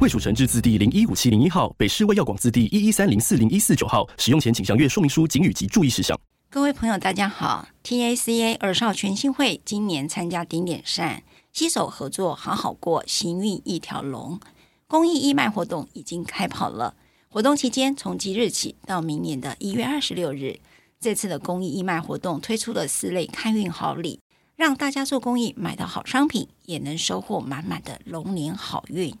卫署成制字第零一五七零一号，北市卫药广字第一一三零四零一四九号。使用前请详阅说明书、警语及注意事项。各位朋友，大家好。TACA 耳少全新会今年参加顶点善。携手合作，好好过，行运一条龙。公益义卖活动已经开跑了。活动期间，从即日起到明年的一月二十六日，这次的公益义卖活动推出了四类开运好礼，让大家做公益买到好商品，也能收获满满的龙年好运。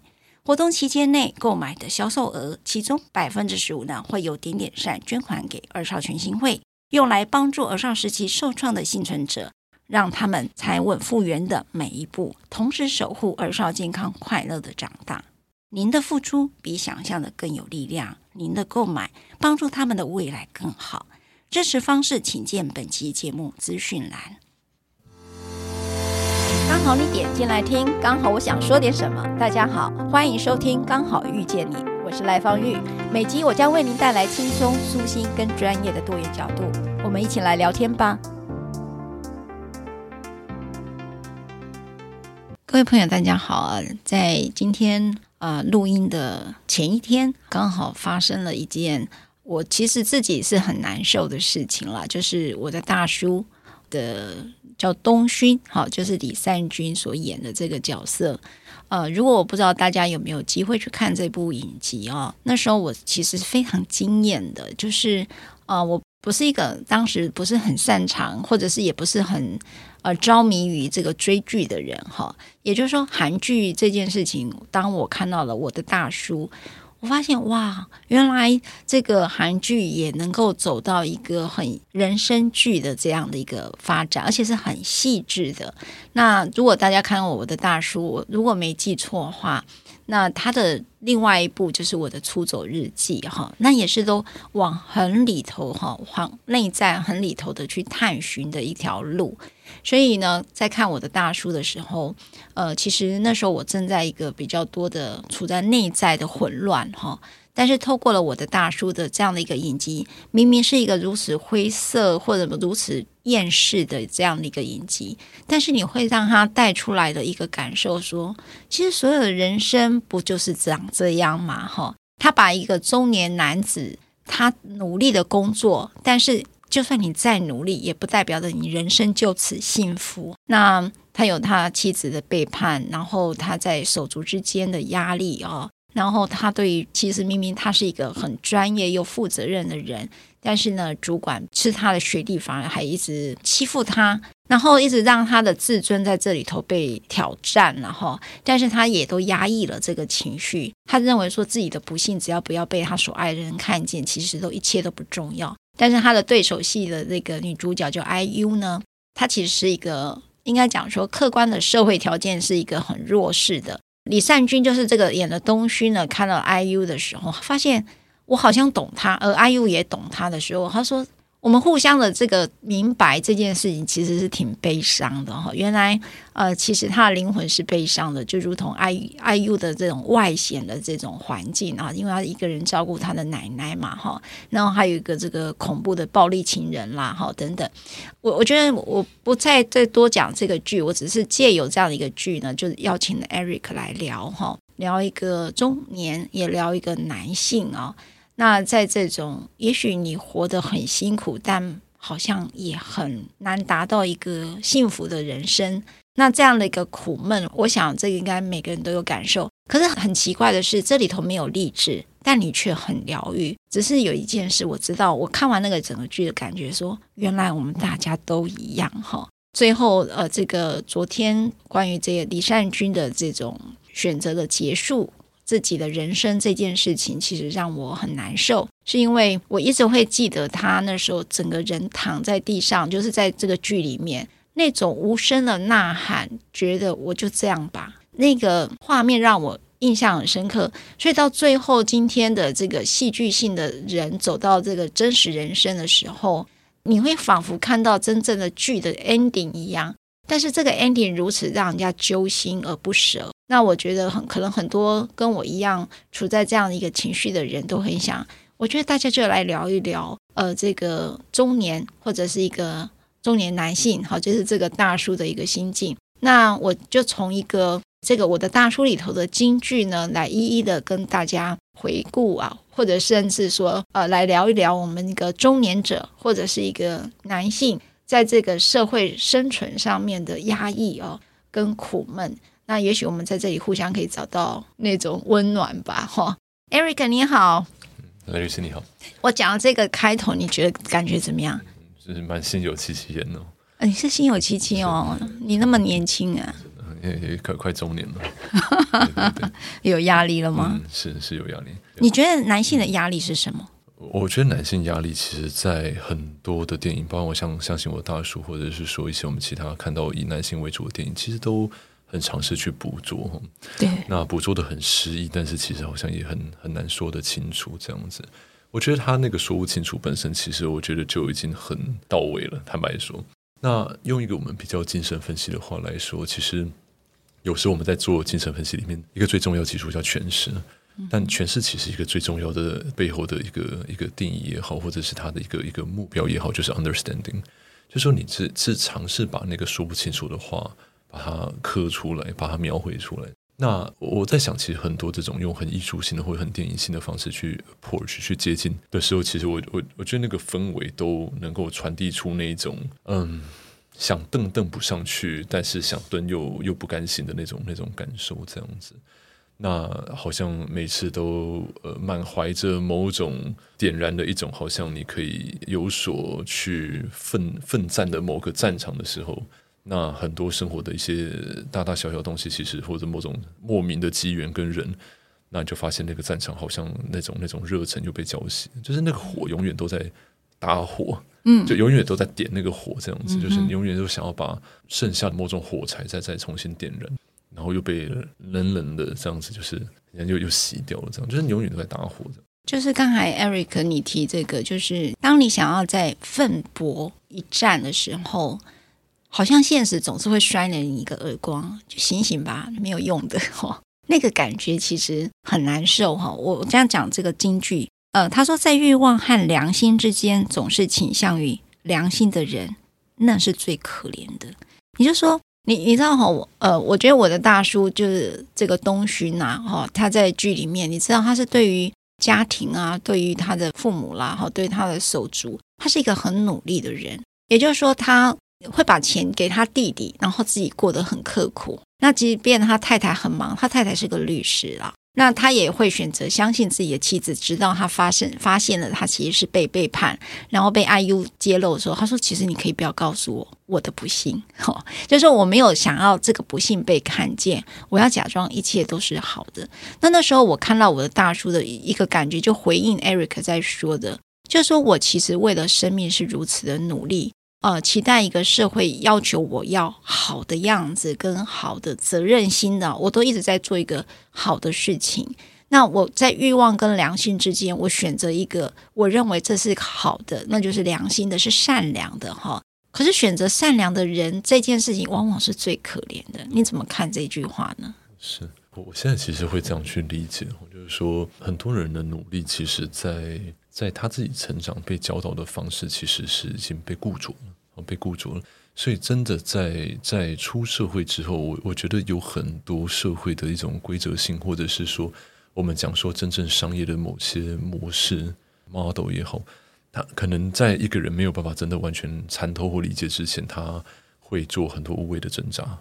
活动期间内购买的销售额，其中百分之十五呢会由点点善捐款给儿少全心会，用来帮助儿少时期受创的幸存者。让他们才稳复原的每一步，同时守护儿少健康快乐的长大。您的付出比想象的更有力量，您的购买帮助他们的未来更好。支持方式，请见本期节目资讯栏。刚好你点进来听，刚好我想说点什么。大家好，欢迎收听《刚好遇见你》，我是赖芳玉。每集我将为您带来轻松、舒心跟专业的多元角度，我们一起来聊天吧。各位朋友，大家好啊！在今天啊、录音的前一天，刚好发生了一件我其实自己是很难受的事情了，就是我的大叔的叫东勋，好，就是李善均所演的这个角色。呃，如果我不知道大家有没有机会去看这部影集啊，那时候我其实非常惊艳的，就是啊、呃，我不是一个当时不是很擅长，或者是也不是很。呃，着迷于这个追剧的人哈，也就是说，韩剧这件事情，当我看到了我的大叔，我发现哇，原来这个韩剧也能够走到一个很人生剧的这样的一个发展，而且是很细致的。那如果大家看过我的大叔，如果没记错的话。那他的另外一部就是我的出走日记哈，那也是都往很里头哈，往内在很里头的去探寻的一条路。所以呢，在看我的大叔的时候，呃，其实那时候我正在一个比较多的处在内在的混乱哈。但是透过了我的大叔的这样的一个影集，明明是一个如此灰色或者如此厌世的这样的一个影集，但是你会让他带出来的一个感受说，其实所有的人生不就是长这样吗？哈，他把一个中年男子，他努力的工作，但是就算你再努力，也不代表着你人生就此幸福。那他有他妻子的背叛，然后他在手足之间的压力啊。然后他对于其实明明他是一个很专业又负责任的人，但是呢，主管是他的学弟，反而还一直欺负他，然后一直让他的自尊在这里头被挑战，然后，但是他也都压抑了这个情绪，他认为说自己的不幸只要不要被他所爱的人看见，其实都一切都不重要。但是他的对手戏的那个女主角叫 IU 呢，她其实是一个应该讲说客观的社会条件是一个很弱势的。李善均就是这个演的东勋呢，看到 IU 的时候，发现我好像懂他，而 IU 也懂他的时候，他说。我们互相的这个明白这件事情，其实是挺悲伤的哈。原来，呃，其实他的灵魂是悲伤的，就如同 I I U 的这种外显的这种环境啊，因为他一个人照顾他的奶奶嘛哈。然后还有一个这个恐怖的暴力情人啦哈等等。我我觉得我不再再多讲这个剧，我只是借由这样的一个剧呢，就是邀请 Eric 来聊哈，聊一个中年，也聊一个男性啊。那在这种，也许你活得很辛苦，但好像也很难达到一个幸福的人生。那这样的一个苦闷，我想这应该每个人都有感受。可是很奇怪的是，这里头没有励志，但你却很疗愈。只是有一件事我知道，我看完那个整个剧的感觉说，原来我们大家都一样哈。最后，呃，这个昨天关于这个李善君的这种选择的结束。自己的人生这件事情，其实让我很难受，是因为我一直会记得他那时候整个人躺在地上，就是在这个剧里面那种无声的呐喊，觉得我就这样吧。那个画面让我印象很深刻。所以到最后，今天的这个戏剧性的人走到这个真实人生的时候，你会仿佛看到真正的剧的 ending 一样。但是这个 ending 如此让人家揪心而不舍。那我觉得很可能很多跟我一样处在这样的一个情绪的人都很想。我觉得大家就来聊一聊，呃，这个中年或者是一个中年男性，好，就是这个大叔的一个心境。那我就从一个这个我的大叔里头的金句呢，来一一的跟大家回顾啊，或者甚至说，呃，来聊一聊我们一个中年者或者是一个男性在这个社会生存上面的压抑哦，跟苦闷。那也许我们在这里互相可以找到那种温暖吧，哈。Eric 你好。赖律师你好，我讲的这个开头，你觉得感觉怎么样？就是蛮心有戚戚焉哦。你是心有戚戚哦，你那么年轻啊，也也快快中年了，对对对有压力了吗？嗯、是是有压力。你觉得男性的压力是什么？我觉得男性压力其实，在很多的电影，包括我像相信我大叔，或者是说一些我们其他看到以男性为主的电影，其实都。很尝试去捕捉，对，那捕捉的很诗意，但是其实好像也很很难说得清楚这样子。我觉得他那个说不清楚本身，其实我觉得就已经很到位了。坦白说，那用一个我们比较精神分析的话来说，其实有时候我们在做精神分析里面，一个最重要技术叫诠释，但诠释其实一个最重要的背后的一个一个定义也好，或者是他的一个一个目标也好，就是 understanding，就是说你是是尝试把那个说不清楚的话。把它刻出来，把它描绘出来。那我在想，其实很多这种用很艺术性的或者很电影性的方式去 approach 去接近的时候，其实我我我觉得那个氛围都能够传递出那种嗯，想蹬蹬不上去，但是想蹲又又不甘心的那种那种感受，这样子。那好像每次都呃满怀着某种点燃的一种，好像你可以有所去奋奋战的某个战场的时候。那很多生活的一些大大小小东西，其实或者某种莫名的机缘跟人，那你就发现那个战场好像那种那种热忱又被浇熄，就是那个火永远都在打火，嗯，就永远都在点那个火，这样子，就是你永远都想要把剩下的某种火柴再再重新点燃，然后又被冷冷的这样子，就是人家又又熄掉了，这样，就是你永远都在打火的。就是刚才 Eric 你提这个，就是当你想要在奋搏一战的时候。好像现实总是会摔了你一个耳光，就醒醒吧，没有用的哈。那个感觉其实很难受哈。我这样讲这个金句，呃，他说在欲望和良心之间，总是倾向于良心的人，那是最可怜的。你就说你你知道哈，呃，我觉得我的大叔就是这个东勋呐，哈，他在剧里面，你知道他是对于家庭啊，对于他的父母啦，哈，对他的手足，他是一个很努力的人。也就是说他。会把钱给他弟弟，然后自己过得很刻苦。那即便他太太很忙，他太太是个律师啦，那他也会选择相信自己的妻子，直到他发现发现了他其实是被背叛，然后被 IU 揭露的时候，他说：“其实你可以不要告诉我我的不幸，哦，就是我没有想要这个不幸被看见，我要假装一切都是好的。”那那时候我看到我的大叔的一个感觉，就回应 Eric 在说的，就是说我其实为了生命是如此的努力。呃，期待一个社会要求我要好的样子跟好的责任心的，我都一直在做一个好的事情。那我在欲望跟良心之间，我选择一个我认为这是好的，那就是良心的，是善良的哈。可是选择善良的人这件事情，往往是最可怜的。你怎么看这句话呢？是我现在其实会这样去理解，就是说很多人的努力，其实在。在他自己成长被教导的方式，其实是已经被固着了，被固着了。所以，真的在在出社会之后，我我觉得有很多社会的一种规则性，或者是说，我们讲说真正商业的某些模式 model 也好，他可能在一个人没有办法真的完全参透或理解之前，他会做很多无谓的挣扎。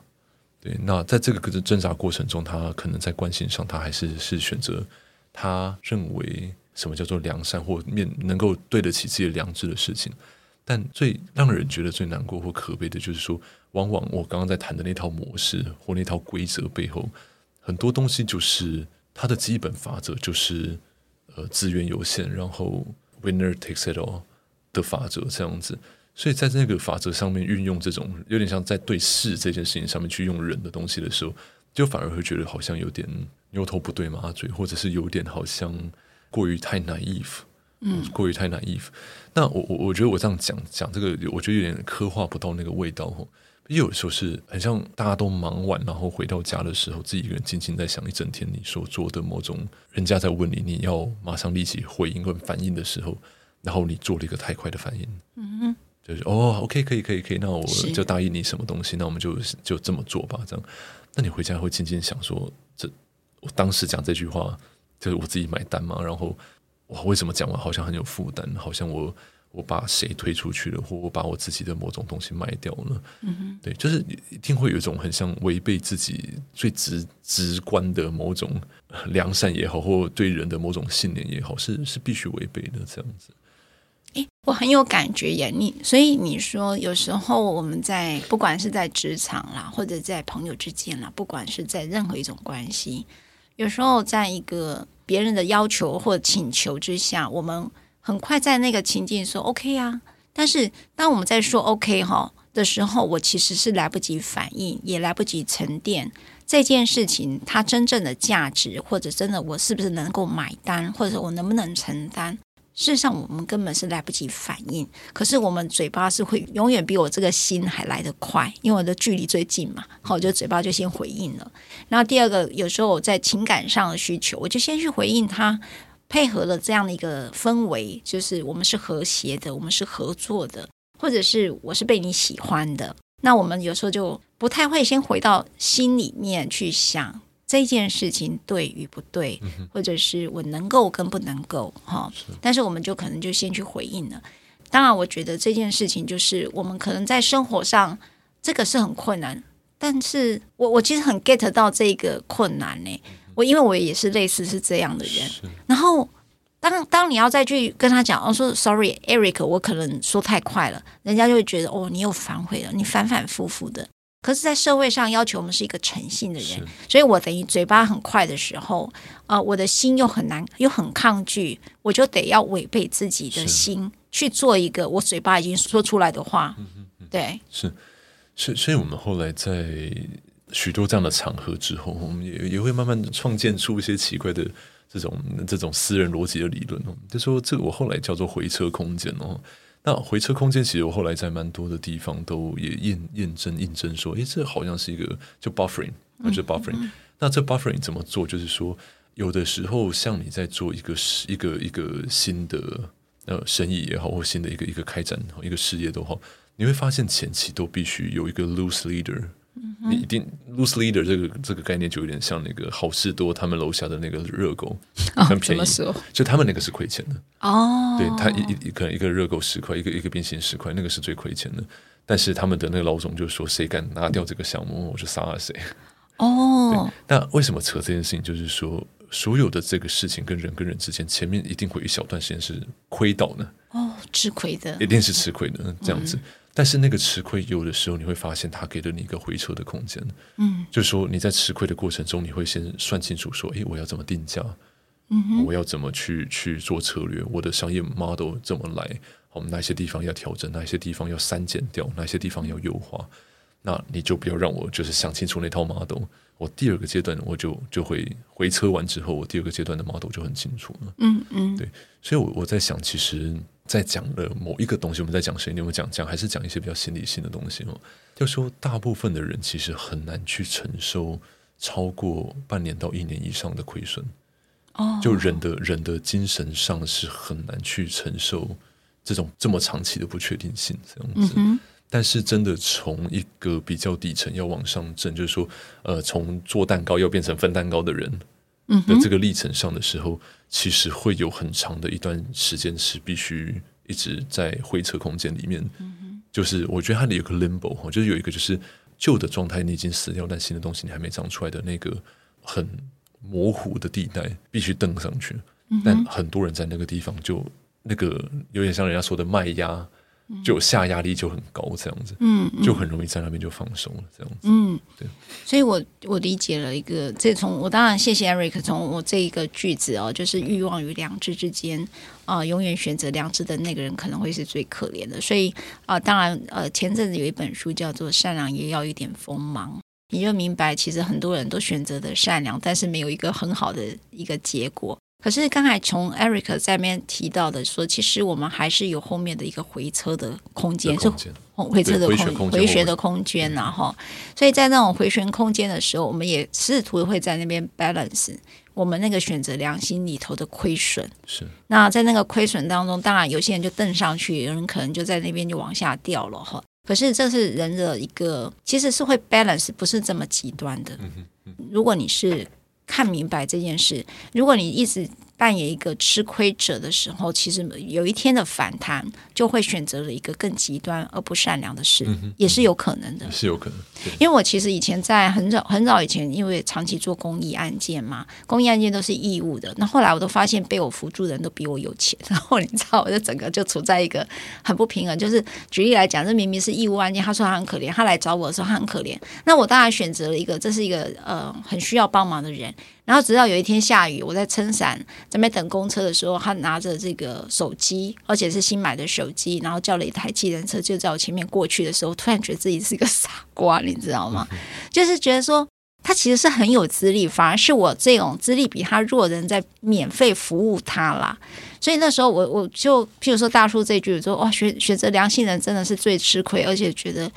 对，那在这个挣扎过程中，他可能在关系上，他还是是选择他认为。什么叫做良善或面能够对得起自己的良知的事情？但最让人觉得最难过或可悲的，就是说，往往我刚刚在谈的那套模式或那套规则背后，很多东西就是它的基本法则，就是呃资源有限，然后 winner takes it all 的法则这样子。所以在这个法则上面运用这种有点像在对事这件事情上面去用人的东西的时候，就反而会觉得好像有点牛头不对马嘴，或者是有点好像过于太 naive，嗯，过于太 naive。那我我我觉得我这样讲讲这个，我觉得有点刻画不到那个味道。有时候是很像大家都忙完，然后回到家的时候，自己一个人静静在想一整天你所做的某种，人家在问你，你要马上立即回应跟反应的时候，然后你做了一个太快的反应，嗯哼，就是哦，OK，可以，可以，可以，那我就答应你什么东西，那我们就就这么做吧，这样。那你回家会静静想说，这我当时讲这句话，就是我自己买单嘛，然后我为什么讲完好像很有负担，好像我。我把谁推出去了，或我把我自己的某种东西卖掉了，嗯哼，对，就是一定会有一种很像违背自己最直直观的某种良善也好，或对人的某种信念也好，是是必须违背的这样子。诶，我很有感觉耶，你所以你说有时候我们在不管是在职场啦，或者在朋友之间啦，不管是在任何一种关系，有时候在一个别人的要求或请求之下，我们。很快在那个情境说 OK 啊，但是当我们在说 OK 哈的时候，我其实是来不及反应，也来不及沉淀这件事情它真正的价值，或者真的我是不是能够买单，或者我能不能承担？事实上，我们根本是来不及反应。可是我们嘴巴是会永远比我这个心还来得快，因为我的距离最近嘛，好，就嘴巴就先回应了。然后第二个，有时候我在情感上的需求，我就先去回应他。配合了这样的一个氛围，就是我们是和谐的，我们是合作的，或者是我是被你喜欢的。那我们有时候就不太会先回到心里面去想这件事情对与不对，或者是我能够跟不能够哈。但是我们就可能就先去回应了。当然，我觉得这件事情就是我们可能在生活上这个是很困难，但是我我其实很 get 到这个困难呢。我因为我也是类似是这样的人，然后当当你要再去跟他讲，哦说 Sorry Eric，我可能说太快了，人家就会觉得哦，你又反悔了，你反反复复的。可是，在社会上要求我们是一个诚信的人，所以我等于嘴巴很快的时候，呃，我的心又很难又很抗拒，我就得要违背自己的心去做一个我嘴巴已经说出来的话。对，是是，所以我们后来在。许多这样的场合之后，我们也也会慢慢的创建出一些奇怪的这种这种私人逻辑的理论哦。就说这个我后来叫做回车空间哦。那回车空间其实我后来在蛮多的地方都也验验证印证说，诶，这好像是一个就 buffering，就 buffering。嗯、那这 buffering 怎么做？就是说，有的时候像你在做一个一个一个新的呃生意也好，或新的一个一个开展一个事业都好，你会发现前期都必须有一个 loose leader。你一定 loose leader 这个这个概念就有点像那个好事多他们楼下的那个热狗，很便宜，哦、就他们那个是亏钱的哦。对，他一一可能一个热狗十块，一个一个冰淇淋十块，那个是最亏钱的。但是他们的那个老总就说，谁敢拿掉这个项目，我就杀了谁。哦，那为什么扯这件事情？就是说，所有的这个事情跟人跟人之间，前面一定会有一小段时间是亏到呢哦，吃亏的，一定是吃亏的这样子。嗯但是那个吃亏，有的时候你会发现，他给了你一个回撤的空间。嗯，就是说你在吃亏的过程中，你会先算清楚说，诶，我要怎么定价？嗯，我要怎么去去做策略？我的商业 model 怎么来？我们哪些地方要调整？哪些地方要删减掉？哪些地方要优化？那你就不要让我就是想清楚那套 model。我第二个阶段，我就就会回车完之后，我第二个阶段的 model 就很清楚了。嗯嗯，对，所以我我在想，其实。在讲的某一个东西，我们在讲谁？你有没有讲讲？还是讲一些比较心理性的东西哦？就说大部分的人其实很难去承受超过半年到一年以上的亏损。哦，就人的人的精神上是很难去承受这种这么长期的不确定性这样子。嗯、但是真的从一个比较底层要往上挣，就是说，呃，从做蛋糕要变成分蛋糕的人。的这个历程上的时候，其实会有很长的一段时间是必须一直在灰色空间里面。就是我觉得它里有个 limbo，就是有一个就是旧的状态你已经死掉，但新的东西你还没长出来的那个很模糊的地带，必须登上去。但很多人在那个地方就那个有点像人家说的卖压。就下压力就很高，这样子，嗯，就很容易在那边就放松了，这样子，嗯，对。所以我我理解了一个，这从我当然谢谢 Eric，从我这一个句子哦，就是欲望与良知之间啊、呃，永远选择良知的那个人可能会是最可怜的。所以啊、呃，当然呃，前阵子有一本书叫做《善良也要一点锋芒》，你就明白，其实很多人都选择的善良，但是没有一个很好的一个结果。可是刚才从 Eric 在那边提到的说，其实我们还是有后面的一个回车的空间，是回车的空回旋的空间，然后，所以在那种回旋空间的时候，我们也试图会在那边 balance 我们那个选择良心里头的亏损。是，那在那个亏损当中，当然有些人就蹬上去，有人可能就在那边就往下掉了哈。可是这是人的一个，其实是会 balance，不是这么极端的。嗯如果你是。看明白这件事，如果你一直扮演一个吃亏者的时候，其实有一天的反弹就会选择了一个更极端而不善良的事，也是有可能的，是有可能。因为我其实以前在很早很早以前，因为长期做公益案件嘛，公益案件都是义务的。那后来我都发现被我扶助的人都比我有钱，然后你知道，我就整个就处在一个很不平衡。就是举例来讲，这明明是义务案件，他说他很可怜，他来找我的时候他很可怜，那我当然选择了一个，这是一个呃很需要帮忙的人。然后直到有一天下雨，我在撑伞在那边等公车的时候，他拿着这个手机，而且是新买的手机，然后叫了一台计程车就在我前面过去的时候，突然觉得自己是一个 傻瓜，你知道吗？就是觉得说他其实是很有资历，反而是我这种资历比他弱的人在免费服务他啦。所以那时候我我就譬如说大叔这句说哇，选选择良心人真的是最吃亏，而且觉得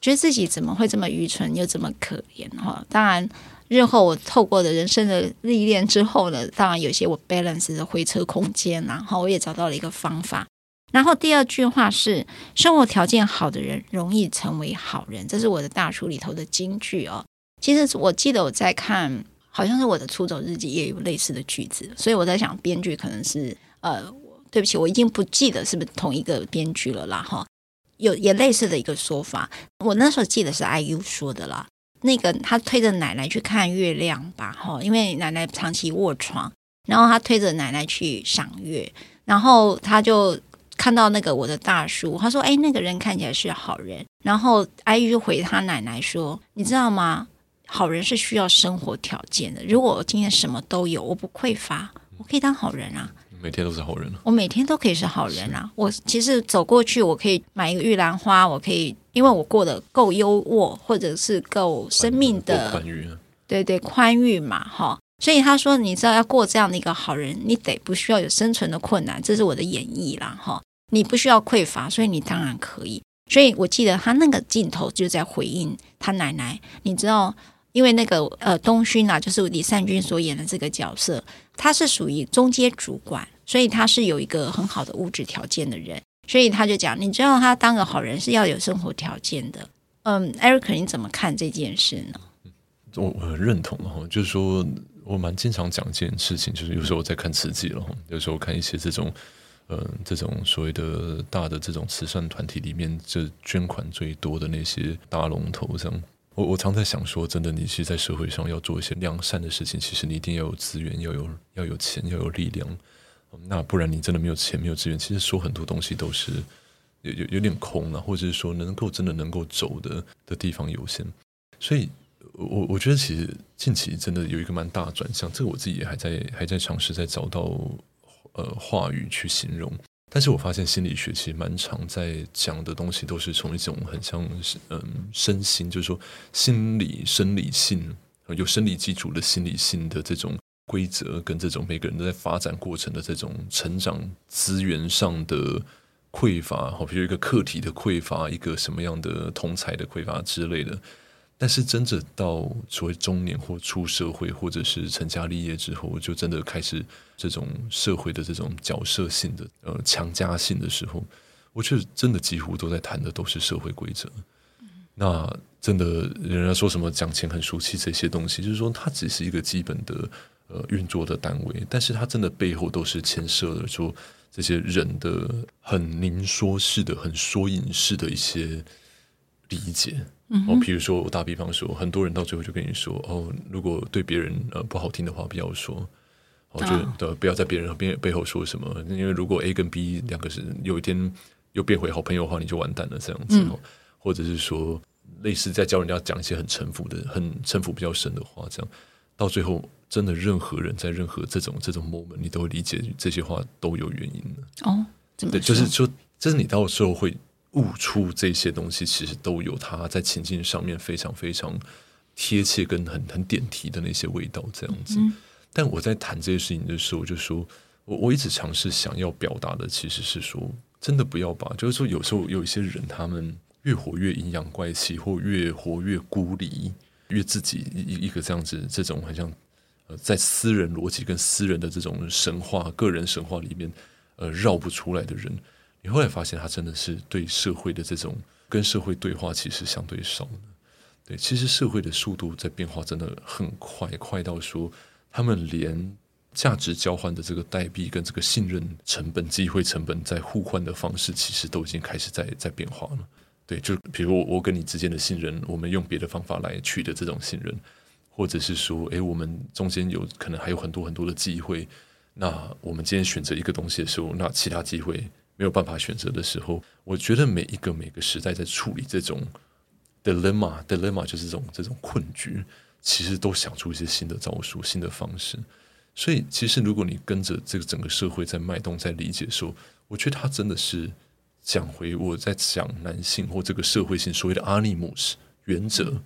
觉得自己怎么会这么愚蠢又这么可怜哈？当然。日后我透过的人生的历练之后呢，当然有些我 balance 的回车空间，然后我也找到了一个方法。然后第二句话是：生活条件好的人容易成为好人，这是我的大书里头的金句哦。其实我记得我在看，好像是我的出走日记也有类似的句子，所以我在想编剧可能是呃，对不起，我已经不记得是不是同一个编剧了啦哈。有也类似的一个说法，我那时候记得是 IU 说的啦。那个他推着奶奶去看月亮吧，哈，因为奶奶长期卧床，然后他推着奶奶去赏月，然后他就看到那个我的大叔，他说：“哎，那个人看起来是好人。”然后阿姨就回他奶奶说：“你知道吗？好人是需要生活条件的。如果我今天什么都有，我不匮乏，我可以当好人啊。”每天都是好人啊，我每天都可以是好人啊！我其实走过去，我可以买一个玉兰花，我可以，因为我过得够优渥，或者是够生命的宽裕，对对，宽裕嘛，哈。所以他说，你知道要过这样的一个好人，你得不需要有生存的困难，这是我的演绎啦，哈。你不需要匮乏，所以你当然可以。所以我记得他那个镜头就在回应他奶奶，你知道。因为那个呃东勋啊，就是李善均所演的这个角色，他是属于中阶主管，所以他是有一个很好的物质条件的人，所以他就讲，你知道他当个好人是要有生活条件的。嗯，Eric，你怎么看这件事呢？我我很认同哈，就是说我蛮经常讲一件事情，就是有时候我在看慈济了，有时候看一些这种、呃、这种所谓的大的这种慈善团体里面，这捐款最多的那些大龙头这样。我我常在想说，真的，你其实在社会上要做一些良善的事情，其实你一定要有资源，要有要有钱，要有力量。那不然你真的没有钱，没有资源，其实说很多东西都是有有有点空了，或者是说能够真的能够走的的地方有限。所以，我我觉得其实近期真的有一个蛮大的转向，这个我自己也还在还在尝试在找到呃话语去形容。但是我发现心理学其实蛮常在讲的东西，都是从一种很像嗯身心，就是说心理生理性有生理基础的心理性的这种规则，跟这种每个人都在发展过程的这种成长资源上的匮乏，好比如一个课题的匮乏，一个什么样的同才的匮乏之类的。但是真正到所谓中年或出社会，或者是成家立业之后，就真的开始这种社会的这种角色性的呃强加性的时候，我觉得真的几乎都在谈的都是社会规则。那真的人家说什么讲钱很俗气这些东西，就是说它只是一个基本的呃运作的单位，但是它真的背后都是牵涉了说这些人的很凝缩式的、很缩影式的一些理解。哦，比如说我打比方说，很多人到最后就跟你说，哦，如果对别人呃不好听的话，不要说，我觉得不要在别人边背后说什么，因为如果 A 跟 B 两个是有一天又变回好朋友的话，你就完蛋了这样子。嗯、或者是说，类似在教人家讲一些很城府的、很城府比较深的话，这样到最后，真的任何人在任何这种这种 moment，你都会理解这些话都有原因的。哦？对，就是说，就是你到时候会。悟出这些东西，其实都有他在情境上面非常非常贴切跟很很点题的那些味道这样子。嗯、但我在谈这些事情的时候，就说我我一直尝试想要表达的，其实是说，真的不要把，就是说有时候有一些人，他们越活越阴阳怪气，或越活越孤立，越自己一一个这样子，这种很像呃，在私人逻辑跟私人的这种神话、个人神话里面，呃，绕不出来的人，你后来发现他真的是对社会的这种跟社会对话，其实相对少的。对，其实社会的速度在变化真的很快，快到说他们连价值交换的这个代币跟这个信任成本、机会成本在互换的方式，其实都已经开始在在变化了。对，就比如我跟你之间的信任，我们用别的方法来取得这种信任，或者是说，诶，我们中间有可能还有很多很多的机会。那我们今天选择一个东西的时候，那其他机会没有办法选择的时候，我觉得每一个每个时代在处理这种。dilemma，dilemma 就是这种这种困局，其实都想出一些新的招数、新的方式。所以，其实如果你跟着这个整个社会在脉动、在理解的时候，我觉得他真的是讲回我在讲男性或这个社会性所谓的 animus 原则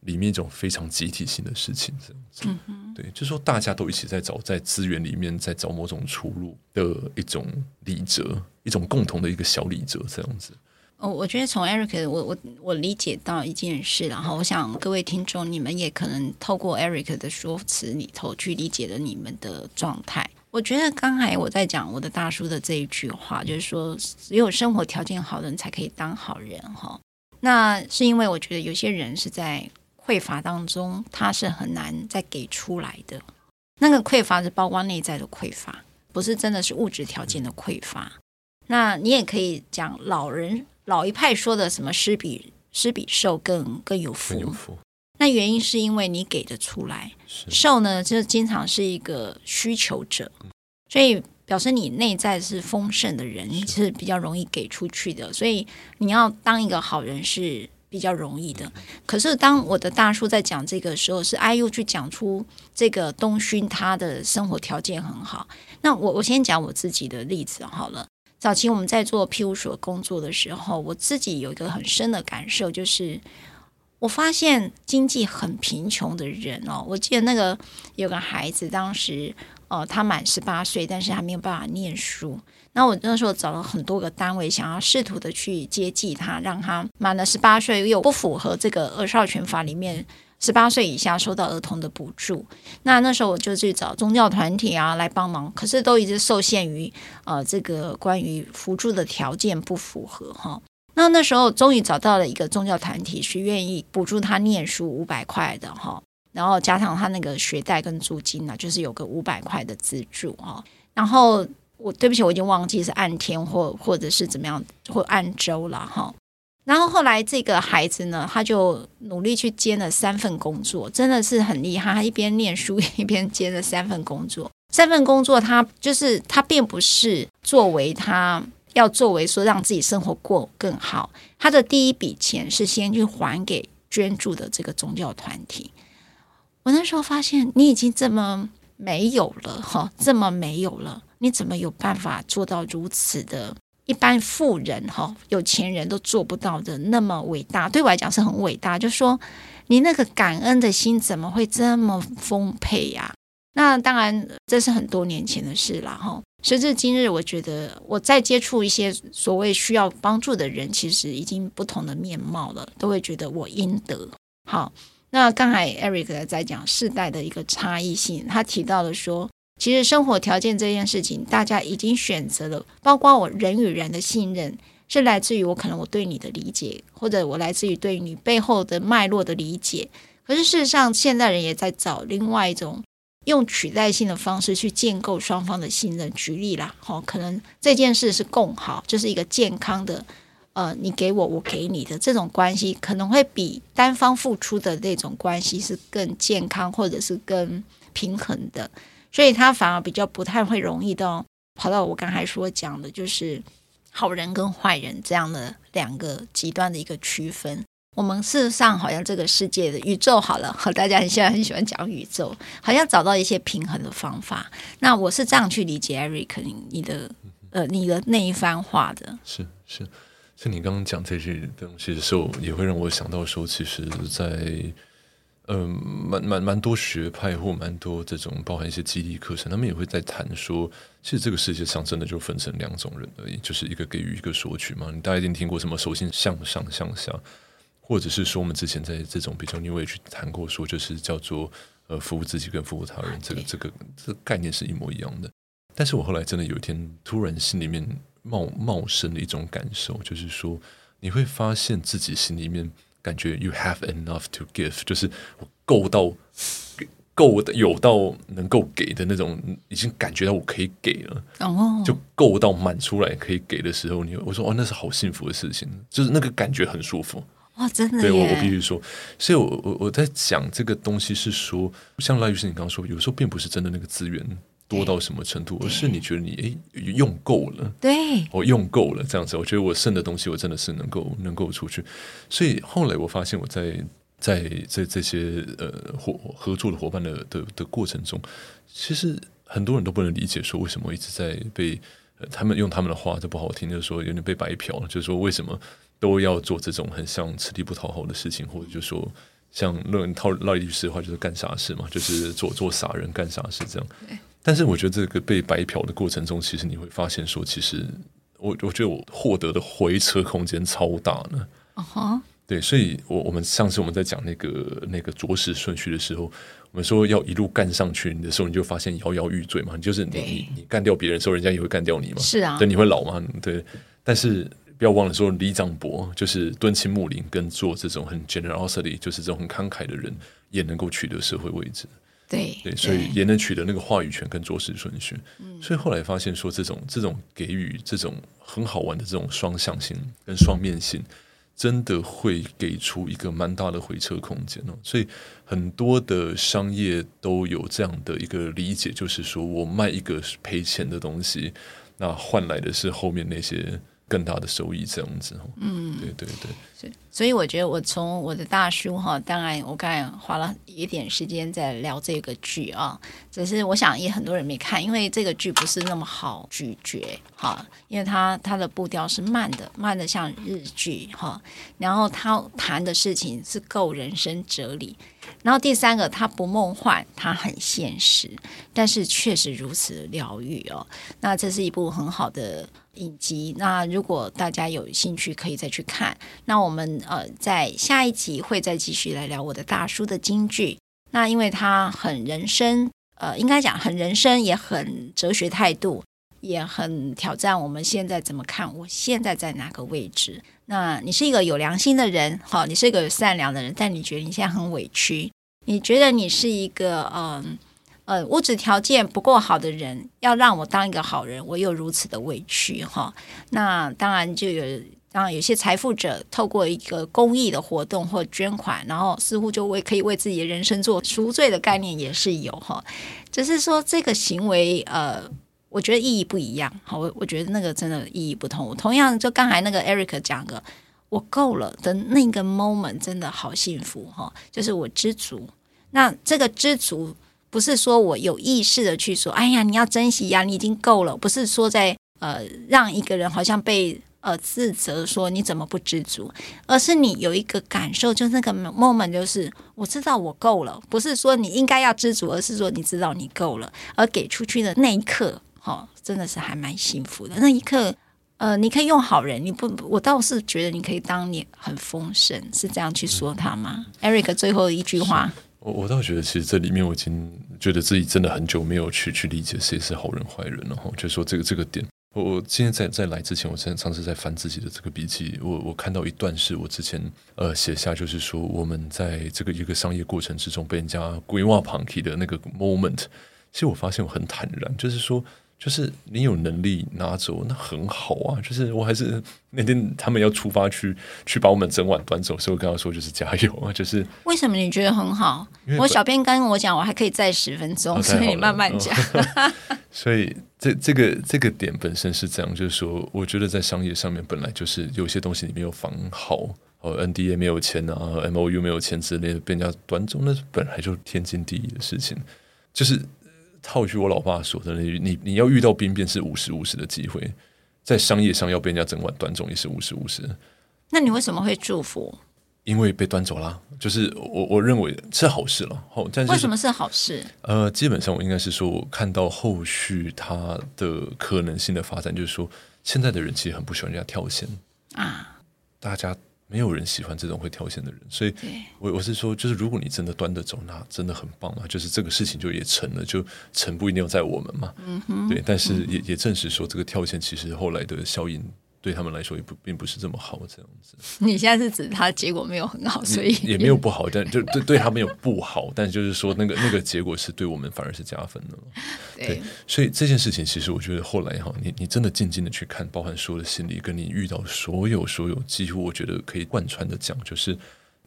里面一种非常集体性的事情，这样子。对，就是说大家都一起在找在资源里面在找某种出路的一种理则，一种共同的一个小理则，这样子。哦，我觉得从 Eric 我我我理解到一件事，然后我想各位听众，你们也可能透过 Eric 的说辞里头去理解了你们的状态。我觉得刚才我在讲我的大叔的这一句话，就是说只有生活条件好的人才可以当好人哈。那是因为我觉得有些人是在匮乏当中，他是很难再给出来的。那个匮乏是包括内在的匮乏，不是真的是物质条件的匮乏。那你也可以讲老人。老一派说的什么施比施比受更更有福，有福，那原因是因为你给的出来，受呢就经常是一个需求者，所以表示你内在是丰盛的人，你是比较容易给出去的，所以你要当一个好人是比较容易的。可是当我的大叔在讲这个时候，是 IU 去讲出这个东勋他的生活条件很好，那我我先讲我自己的例子好了。早期我们在做庇护所工作的时候，我自己有一个很深的感受，就是我发现经济很贫穷的人哦，我记得那个有个孩子，当时呃他满十八岁，但是他没有办法念书。那我那时候找了很多个单位，想要试图的去接济他，让他满了十八岁又不符合这个二少权法里面。十八岁以下收到儿童的补助，那那时候我就去找宗教团体啊来帮忙，可是都一直受限于呃这个关于辅助的条件不符合哈。那那时候终于找到了一个宗教团体是愿意补助他念书五百块的哈，然后加上他那个学贷跟租金呢，就是有个五百块的资助哈。然后我对不起，我已经忘记是按天或或者是怎么样或按周了哈。然后后来这个孩子呢，他就努力去兼了三份工作，真的是很厉害。他一边念书一边兼了三份工作。三份工作，他就是他并不是作为他要作为说让自己生活过更好。他的第一笔钱是先去还给捐助的这个宗教团体。我那时候发现，你已经这么没有了哈，这么没有了，你怎么有办法做到如此的？一般富人哈，有钱人都做不到的那么伟大，对我来讲是很伟大。就说你那个感恩的心怎么会这么丰沛呀？那当然这是很多年前的事了哈。时至今日，我觉得我在接触一些所谓需要帮助的人，其实已经不同的面貌了，都会觉得我应得。好，那刚才 Eric 在讲世代的一个差异性，他提到了说。其实生活条件这件事情，大家已经选择了，包括我人与人的信任，是来自于我可能我对你的理解，或者我来自于对你背后的脉络的理解。可是事实上，现代人也在找另外一种用取代性的方式去建构双方的信任。举例啦，好，可能这件事是共好，就是一个健康的，呃，你给我，我给你的这种关系，可能会比单方付出的那种关系是更健康，或者是更平衡的。所以他反而比较不太会容易到跑到我刚才所讲的，就是好人跟坏人这样的两个极端的一个区分。我们事实上好像这个世界的宇宙好了，和 大家现在很喜欢讲宇宙，好像找到一些平衡的方法。那我是这样去理解 Eric 你的呃你的那一番话的。是是，像你刚刚讲这些东西的时候，也会让我想到说，其实，在。嗯，蛮蛮蛮多学派或蛮多这种包含一些激励课程，他们也会在谈说，其实这个世界上真的就分成两种人而已，就是一个给予，一个索取嘛。你大家一定听过什么“手心向上向下”，或者是说我们之前在这种比较 New Age 谈过，说就是叫做呃服务自己跟服务他人，这个这个这个概念是一模一样的。但是我后来真的有一天突然心里面冒冒生的一种感受，就是说你会发现自己心里面。感觉 you have enough to give，就是我够到够的有到能够给的那种，已经感觉到我可以给了，哦，就够到满出来可以给的时候，你我说哦，那是好幸福的事情，就是那个感觉很舒服，哇，真的，对我我必须说，所以我我我在讲这个东西是说，像赖律师你刚刚说，有时候并不是真的那个资源。多到什么程度？而是你觉得你诶用够了，对，我用够了这样子。我觉得我剩的东西，我真的是能够能够出去。所以后来我发现，我在在在这些呃合合作的伙伴的的的过程中，其实很多人都不能理解，说为什么一直在被、呃、他们用他们的话，就不好听，就是说有点被白嫖，就是说为什么都要做这种很像吃力不讨好的事情，或者就说像论套赖律师的话，就是干傻事嘛，就是做做傻人干傻事这样。但是我觉得这个被白嫖的过程中，其实你会发现说，其实我我觉得我获得的回车空间超大呢。啊哈，对，所以我我们上次我们在讲那个那个着实顺序的时候，我们说要一路干上去的时候，你就发现摇摇欲坠嘛，就是你你你干掉别人的时候，人家也会干掉你嘛。是啊，对，你会老嘛？对。但是不要忘了说，李长博就是敦亲睦邻，跟做这种很 generosity，就是这种很慷慨的人，也能够取得社会位置。对对，所以也能取得那个话语权跟做事顺序。嗯，所以后来发现说，这种这种给予，这种很好玩的这种双向性跟双面性，真的会给出一个蛮大的回撤空间哦。所以很多的商业都有这样的一个理解，就是说我卖一个赔钱的东西，那换来的是后面那些。更大的收益这样子，嗯，对对对，所以我觉得我从我的大叔哈，当然我刚才花了一点时间在聊这个剧啊，只是我想也很多人没看，因为这个剧不是那么好咀嚼哈，因为它它的步调是慢的，慢的像日剧哈，然后他谈的事情是够人生哲理，然后第三个它不梦幻，它很现实，但是确实如此疗愈哦，那这是一部很好的。影集，那如果大家有兴趣，可以再去看。那我们呃，在下一集会再继续来聊我的大叔的金句。那因为他很人生，呃，应该讲很人生，也很哲学态度，也很挑战我们现在怎么看，我现在在哪个位置？那你是一个有良心的人，好，你是一个善良的人，但你觉得你现在很委屈，你觉得你是一个嗯。呃，物质条件不够好的人，要让我当一个好人，我又如此的委屈哈。那当然就有，当然有些财富者透过一个公益的活动或捐款，然后似乎就为可以为自己的人生做赎罪的概念也是有哈。只是说这个行为，呃，我觉得意义不一样。好，我我觉得那个真的意义不同。同样，就刚才那个 Eric 讲的，我够了的那个 moment 真的好幸福哈，就是我知足。那这个知足。不是说我有意识的去说，哎呀，你要珍惜呀，你已经够了。不是说在呃让一个人好像被呃自责说你怎么不知足，而是你有一个感受，就是那个 moment 就是我知道我够了。不是说你应该要知足，而是说你知道你够了，而给出去的那一刻，哈、哦，真的是还蛮幸福的。那一刻，呃，你可以用好人，你不，我倒是觉得你可以当你很丰盛，是这样去说他吗、嗯、？Eric 最后一句话。我我倒觉得，其实这里面我已经觉得自己真的很久没有去去理解谁是好人坏人了哈。就是说这个这个点，我我今天在在来之前，我常常是在翻自己的这个笔记，我我看到一段是我之前呃写下，就是说我们在这个一个商业过程之中被人家规划旁体的那个 moment，其实我发现我很坦然，就是说。就是你有能力拿走，那很好啊。就是我还是那天他们要出发去去把我们整晚端走，所以我跟他说就是加油啊。就是为什么你觉得很好？我小编刚跟我讲，我还可以再十分钟，哦、所以你慢慢讲。哦、所以这这个这个点本身是这样，就是说，我觉得在商业上面本来就是有些东西你没有防好，呃，NDA 没有签啊，MOU 没有签之类的，被人家端走，那本来就天经地义的事情，就是。套句我老爸说的，你你你要遇到兵变是五十五十的机会，在商业上要被人家整碗端走也是五十五十。那你为什么会祝福？因为被端走了，就是我我认为是好事了。好，但是为什么是好事？呃，基本上我应该是说，我看到后续它的可能性的发展，就是说，现在的人其实很不喜欢人家跳线啊，大家没有人喜欢这种会跳线的人，所以我我是说，就是如果你真的端得走，那真的很棒啊，就是这个事情就也成了，就成不一定要在我们嘛，嗯哼，对，但是也也证实说，这个跳线其实后来的效应。对他们来说也不并不是这么好，这样子。你现在是指他结果没有很好，所以也没有不好，但就对对他没有不好，但就是说那个那个结果是对我们反而是加分的。对，对，所以这件事情其实我觉得后来哈，你你真的静静的去看，包含所有的心理，跟你遇到所有所有几乎我觉得可以贯穿的讲，就是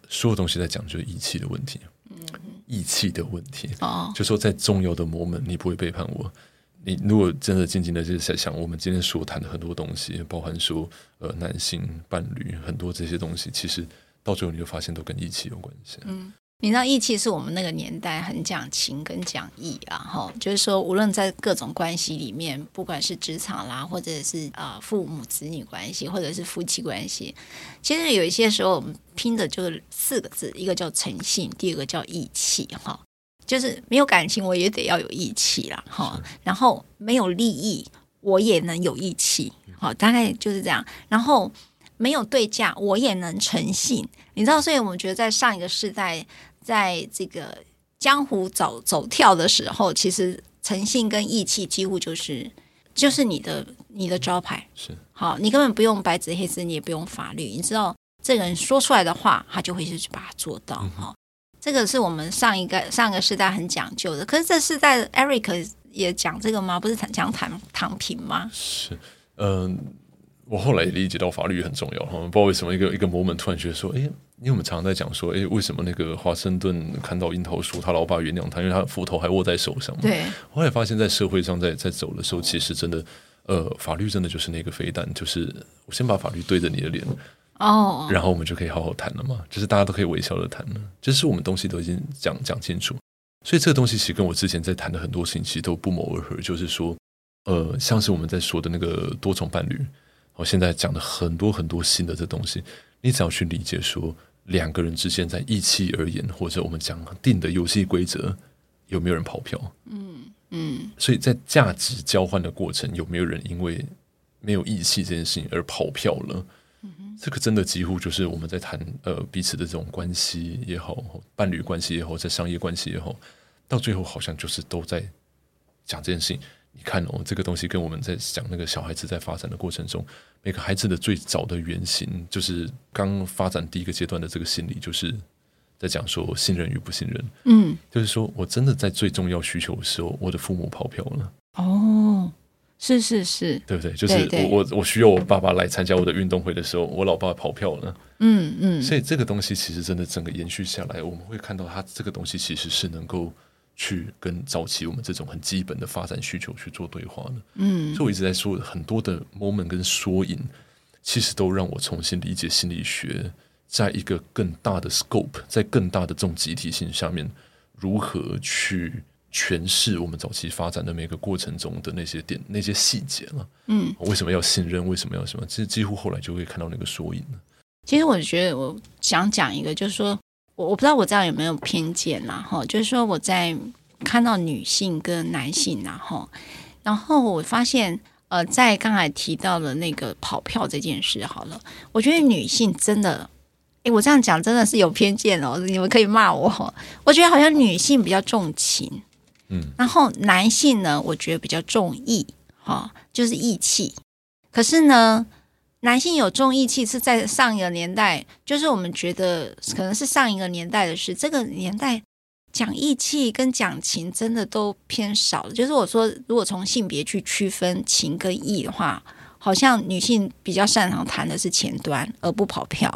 所有东西在讲就是义气的问题，嗯，义气的问题哦，就说在重要的 moment 你不会背叛我。你如果真的静静的就是在想，我们今天所谈的很多东西，包含说呃男性伴侣很多这些东西，其实到最后你就发现都跟义气有关系。嗯，你知道义气是我们那个年代很讲情跟讲义啊，哈，就是说无论在各种关系里面，不管是职场啦，或者是啊、呃、父母子女关系，或者是夫妻关系，其实有一些时候我们拼的就是四个字，一个叫诚信，第二个叫义气，哈。就是没有感情，我也得要有义气啦，哈。然后没有利益，我也能有义气，好，大概就是这样。然后没有对价，我也能诚信。你知道，所以我们觉得在上一个世代，在这个江湖走走跳的时候，其实诚信跟义气几乎就是就是你的你的招牌。是好，你根本不用白纸黑字，你也不用法律，你知道这个人说出来的话，他就会去把它做到，哈、嗯。这个是我们上一个上个世代很讲究的，可是这世代的 Eric 也讲这个吗？不是讲躺躺平吗？是，嗯、呃，我后来也理解到法律很重要哈，不知道为什么一个一个 moment 突然觉得说，哎，因为我们常常在讲说，哎，为什么那个华盛顿看到樱桃树，他老爸原谅他，因为他斧头还握在手上嘛。对。后来发现，在社会上在在走的时候，其实真的，呃，法律真的就是那个飞弹，就是我先把法律对着你的脸。哦，然后我们就可以好好谈了嘛，就是大家都可以微笑的谈了，就是我们东西都已经讲讲清楚，所以这个东西其实跟我之前在谈的很多事情其实都不谋而合，就是说，呃，像是我们在说的那个多重伴侣，我现在讲的很多很多新的这东西，你只要去理解说两个人之间在义气而言，或者我们讲定的游戏规则，有没有人跑票？嗯嗯，所以在价值交换的过程，有没有人因为没有义气这件事情而跑票了？这个真的几乎就是我们在谈呃彼此的这种关系也好，伴侣关系也好，在商业关系也好，到最后好像就是都在讲这件事情。你看哦，这个东西跟我们在讲那个小孩子在发展的过程中，每个孩子的最早的原型，就是刚发展第一个阶段的这个心理，就是在讲说信任与不信任。嗯，就是说我真的在最重要需求的时候，我的父母跑票了。哦。是是是，对不对？就是我我我需要我爸爸来参加我的运动会的时候，我老爸跑票了。嗯嗯，所以这个东西其实真的整个延续下来，我们会看到它这个东西其实是能够去跟早期我们这种很基本的发展需求去做对话的。嗯，所以我一直在说很多的 moment 跟缩影，其实都让我重新理解心理学，在一个更大的 scope，在更大的这种集体性下面，如何去。诠释我们早期发展的每个过程中的那些点、那些细节了。嗯，为什么要信任？为什么要什么？其实几乎后来就会看到那个缩影了。其实我觉得，我想讲一个，就是说我我不知道我这样有没有偏见啦，哈，就是说我在看到女性跟男性，然后，然后我发现，呃，在刚才提到的那个跑票这件事，好了，我觉得女性真的，诶，我这样讲真的是有偏见哦，你们可以骂我。我觉得好像女性比较重情。嗯，然后男性呢，我觉得比较重义，哈，就是义气。可是呢，男性有重义气是在上一个年代，就是我们觉得可能是上一个年代的事。这个年代讲义气跟讲情真的都偏少了。就是我说，如果从性别去区分情跟义的话，好像女性比较擅长谈的是前端，而不跑票；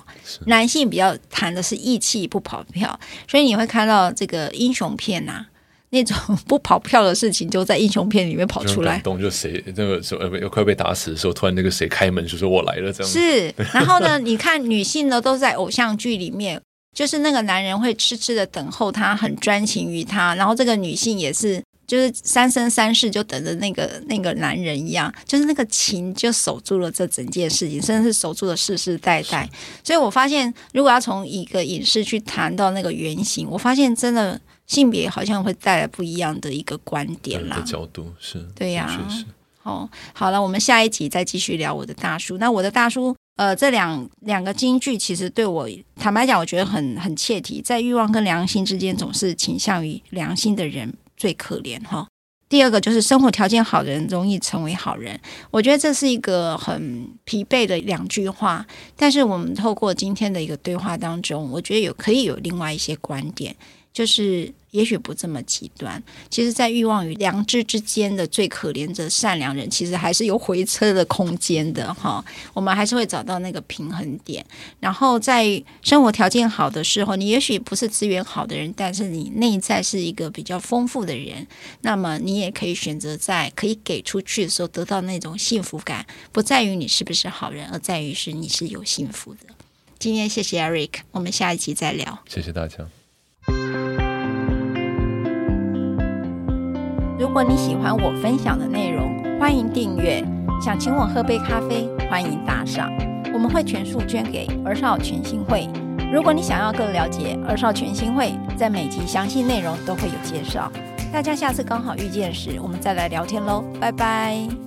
男性比较谈的是义气，不跑票。所以你会看到这个英雄片呐、啊。那种 不跑票的事情，就在英雄片里面跑出来。感动就谁那个什么又，快被打死的时候，突然那个谁开门就说“我来了”这样。是，然后呢，你看女性呢，都在偶像剧里面，就是那个男人会痴痴的等候她，很专情于她，然后这个女性也是就是三生三世就等着那个那个男人一样，就是那个情就守住了这整件事情，甚至是守住了世世代代。所以我发现，如果要从一个影视去谈到那个原型，我发现真的性别好像会带来不一样的一个观点啦。角度是，对呀、啊。哦，好了，我们下一集再继续聊我的大叔。那我的大叔，呃，这两两个金句其实对我坦白讲，我觉得很很切题。在欲望跟良心之间，总是倾向于良心的人最可怜哈、哦。第二个就是生活条件好的人容易成为好人，我觉得这是一个很疲惫的两句话。但是我们透过今天的一个对话当中，我觉得有可以有另外一些观点。就是也许不这么极端，其实，在欲望与良知之间的最可怜的善良人，其实还是有回车的空间的哈。我们还是会找到那个平衡点。然后，在生活条件好的时候，你也许不是资源好的人，但是你内在是一个比较丰富的人，那么你也可以选择在可以给出去的时候得到那种幸福感，不在于你是不是好人，而在于是你是有幸福的。今天谢谢 Eric，我们下一集再聊。谢谢大家。如果你喜欢我分享的内容，欢迎订阅。想请我喝杯咖啡，欢迎打赏，我们会全数捐给二少全新会。如果你想要更了解二少全新会，在每集详细内容都会有介绍。大家下次刚好遇见时，我们再来聊天喽，拜拜。